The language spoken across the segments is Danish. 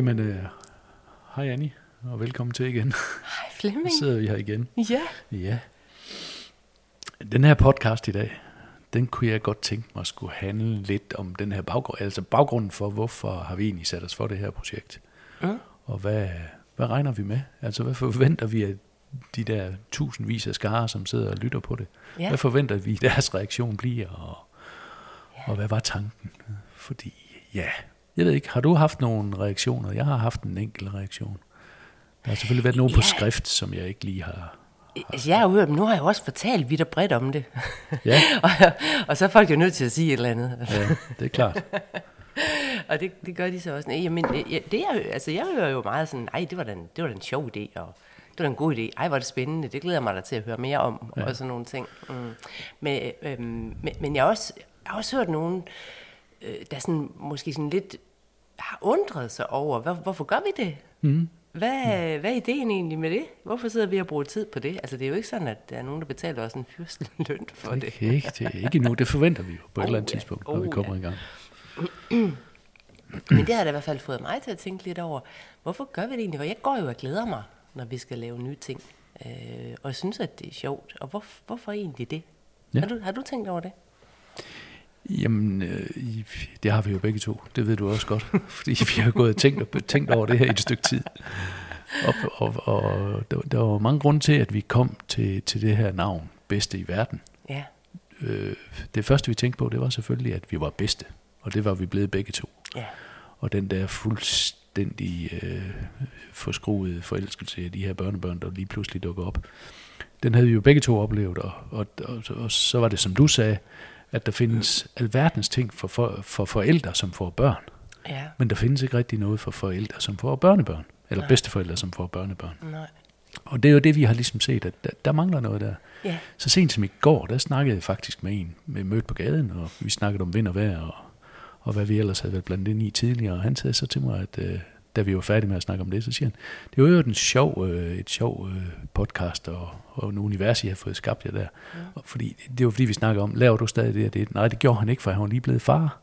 Jamen, øh, hej Annie, og velkommen til igen. Hej Flemming. Så sidder vi her igen. Ja. Ja. Den her podcast i dag, den kunne jeg godt tænke mig at skulle handle lidt om den her baggrund, altså baggrunden for, hvorfor har vi egentlig sat os for det her projekt. Mm. Og hvad, hvad regner vi med? Altså, hvad forventer vi af de der tusindvis af skarer, som sidder og lytter på det? Ja. Hvad forventer vi, deres reaktion bliver? Og, og hvad var tanken? Fordi, ja, jeg ved ikke, har du haft nogle reaktioner? Jeg har haft en enkelt reaktion. Der har selvfølgelig været nogen på Ja. skrift, som jeg ikke lige har... Altså, jeg har jo hørt, men nu har jeg også fortalt vidt og bredt om det. Ja, og, og så er folk jo nødt til at sige et eller andet. ja det er klart. og det, det gør de så også. Nej, Jamen, øh, det er, jo- altså, jeg hører jo meget sådan, ej, det var da en, det var da en sjov idé, og det var da en god idé. Ej, hvor er det spændende. Det glæder jeg mig da til at høre mere om, ja. og sådan nogle ting. Mm. Men, øhm, men, men jeg har også, jeg har også hørt nogen, øh, der sådan, måske sådan lidt har undret sig over, hvor, hvorfor gør vi det? Mm. Hvad, hvad er ideen egentlig med det? Hvorfor sidder vi og bruger tid på det? Altså, det er jo ikke sådan, at der er nogen, der betaler os en fyrstelig løn for det. Ikke, ikke, det er ikke nu. Det forventer vi jo på et Oh, eller andet ja. tidspunkt, når Oh, vi kommer ja. i gang. Men det har da i hvert fald fået mig til at tænke lidt over, hvorfor gør vi det egentlig? For jeg går jo og glæder mig, når vi skal lave nye ting. Øh, og synes, at det er sjovt. Og hvor, hvorfor egentlig det? Ja. Har, du, har du tænkt over det? Jamen, øh, det har vi jo begge to. Det ved du også godt. Fordi vi har gået og tænkt, og tænkt over det her i et stykke tid. Og, og, og der, der var mange grunde til, at vi kom til, til det her navn, bedste i verden. Ja. Øh, det første, vi tænkte på, det var selvfølgelig, at vi var bedste. Og det var vi blevet begge to. Ja. Og Og den der fuldstændig øh, forskruede forelskelse af de her børnebørn, der lige pludselig dukker op, den havde vi jo begge to oplevet. Og, og, og, og så var det, som du sagde, at der findes alverdens ting for, for, for forældre, som får børn. Ja. Men der findes ikke rigtig noget for forældre, som får børnebørn. Eller Nej. bedsteforældre, som får børnebørn. Nej. Og det er jo det, vi har ligesom set, at der, der mangler noget der. Ja. Så sent som i går, der snakkede jeg faktisk med en, med mødt på gaden, og vi snakkede om vind og vejr, og, og hvad vi ellers havde været blandt ind i tidligere. Og han sagde så til mig, at øh, da vi var færdige med at snakke om det, så siger han, det var jo en sjov, øh, et sjov øh, podcast og, og en univers, I har fået skabt jer der. Og fordi, det var fordi, vi snakkede om, laver du stadig det og det? Nej, det gjorde han ikke, for han var lige blevet far.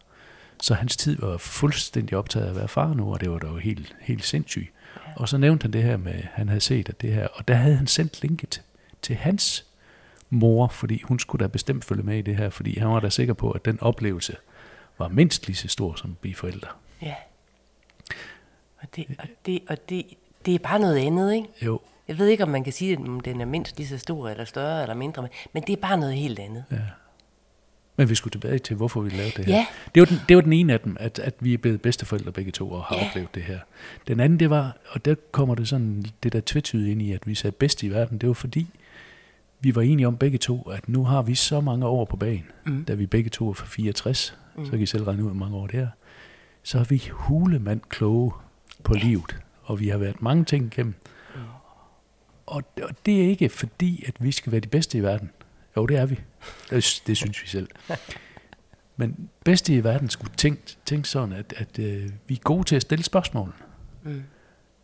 Så hans tid var fuldstændig optaget af at være far nu, og det var da jo helt, helt sindssygt. Og så nævnte han det her med, han havde set, at det her, og der havde han sendt linket til hans mor, fordi hun skulle da bestemt følge med i det her, fordi han var da sikker på, at den oplevelse var mindst lige så stor som at blive forældre. Ja. Og det, og det, og det, det er bare noget andet, ikke? Jo, Jeg ved ikke, om man kan sige, at den er mindst lige så stor, eller større, eller mindre, men- det er bare noget helt andet. ja. Men vi skulle tilbage til, hvorfor vi lavede det her. Ja. Det, var den, det var den ene af dem, at, at vi er blevet bedsteforældre begge to og har Ja. oplevet det her. Den anden, det var, og der kommer det sådan det der tvetydigt ind i, at vi sagde bedst i verden, det var fordi, vi var enige om begge to, at nu har vi så mange år på bagen, mm. da vi begge to er fra 64, mm. så kan I selv regne ud, hvor mange år det er, så er vi hulemand kloge på ja. livet, og vi har været mange ting igennem. Mm. Og, og det er ikke fordi, at vi skal være de bedste i verden. Jo, det er vi. Det, det synes vi selv. Men bedste i verden skulle tænke, tænke sådan, at, at øh, vi er gode til at stille spørgsmål. Mm.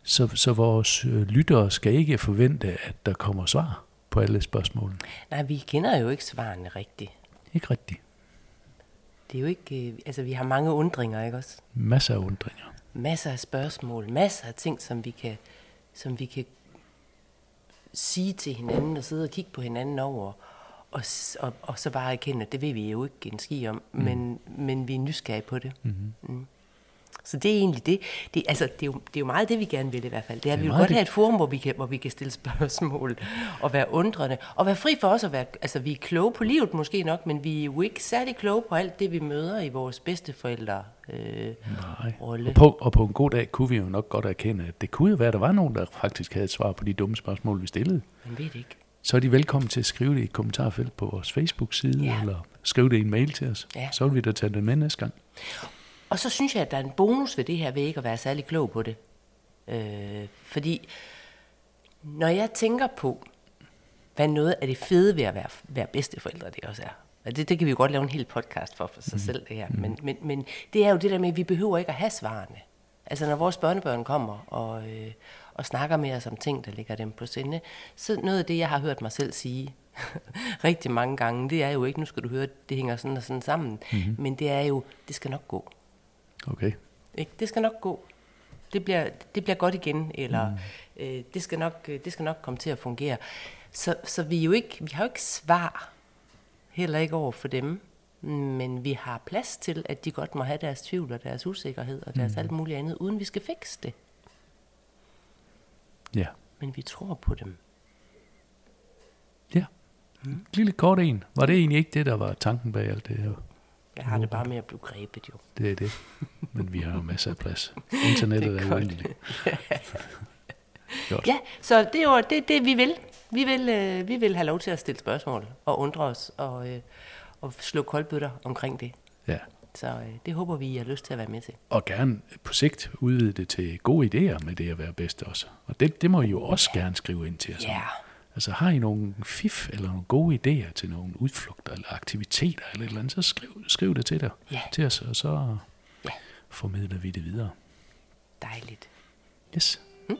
Så, så vores øh, lyttere skal ikke forvente, at der kommer svar på alle spørgsmålene. Nej, vi kender jo ikke svarene rigtigt. Ikke rigtigt. Det er jo ikke, øh, altså vi har mange undringer, ikke også? Masser af undringer. Masser af spørgsmål, masser af ting, som vi kan, som vi kan sige til hinanden og sidde og kigge på hinanden over. Og, og, og så bare erkende, at det ved vi jo ikke en ski om, mm. men, men vi er nysgerrige på det. Mm-hmm. Mm. Så det er egentlig det. Det, altså, det, er jo, det er jo meget det, vi gerne vil i hvert fald. Det er, Det er vi vil godt det. have et forum, hvor vi, kan, hvor vi kan stille spørgsmål og være undrende. Og være fri for os at være... Altså, vi er kloge på livet måske nok, men vi er jo ikke særlig kloge på alt det, vi møder i vores bedsteforældre øh, Nej. rolle. Og på, og på en god dag kunne vi jo nok godt erkende, at det kunne jo være, at der var nogen, der faktisk havde et svar på de dumme spørgsmål, vi stillede. Man ved det ikke. Så er de velkommen til at skrive det i et kommentarfelt på vores Facebook-side, Ja. eller skrive det i en mail til os. Ja. Så vil vi da tage det med næste gang. Og så synes jeg, at der er en bonus ved det her, ved ikke at være særlig klog på det. Øh, fordi når jeg tænker på, hvad noget af det fede ved at være, være bedsteforældre det også er, og det, det kan vi jo godt lave en hel podcast for, for sig selv det her, men, men, men det er jo det der med, at vi behøver ikke at have svarene. Altså når vores børnebørn kommer og, øh, og snakker med os om ting, der ligger dem på sinde, så noget af det, jeg har hørt mig selv sige rigtig mange gange, det er jo ikke, nu skal du høre, det hænger sådan og sådan sammen, mm-hmm. men det er jo, det skal nok gå. Okay. Ikke? Det skal nok gå. det bliver, det bliver godt igen, eller mm. øh, det, skal nok, øh, det skal nok komme til at fungere. Så, så vi, jo ikke, vi har jo ikke svar, heller ikke over for dem, men vi har plads til, at de godt må have deres tvivl og deres usikkerhed og deres mm. alt muligt andet, uden vi skal fikse det. Ja. Men vi tror på dem. Ja. Mm. Lille kort en. Var det egentlig ikke det, der var tanken bag alt det her? Jeg har det bare med at blive grebet, jo. Det er det. Men vi har jo masser af plads. Internettet er, er uendeligt. ja, så det er jo det, det vi vil. Vi vil, øh, vi vil have lov til at stille spørgsmål og undre os og, øh, og slå koldbøtter omkring det. Ja. Så øh, det håber vi, I har lyst til at være med til. Og gerne på sigt udvide det til gode idéer med det at være bedst også. Og det, det må I jo også ja. gerne skrive ind til os. Ja. Altså har I nogle fif eller nogle gode idéer til nogle udflugter eller aktiviteter eller et eller andet, så skriv, skriv det til, dig, ja. til os, og så ja. formidler vi det videre. Dejligt. Yes. Mm.